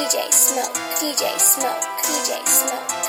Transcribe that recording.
DJ Smoke, DJ Smoke, DJ Smoke.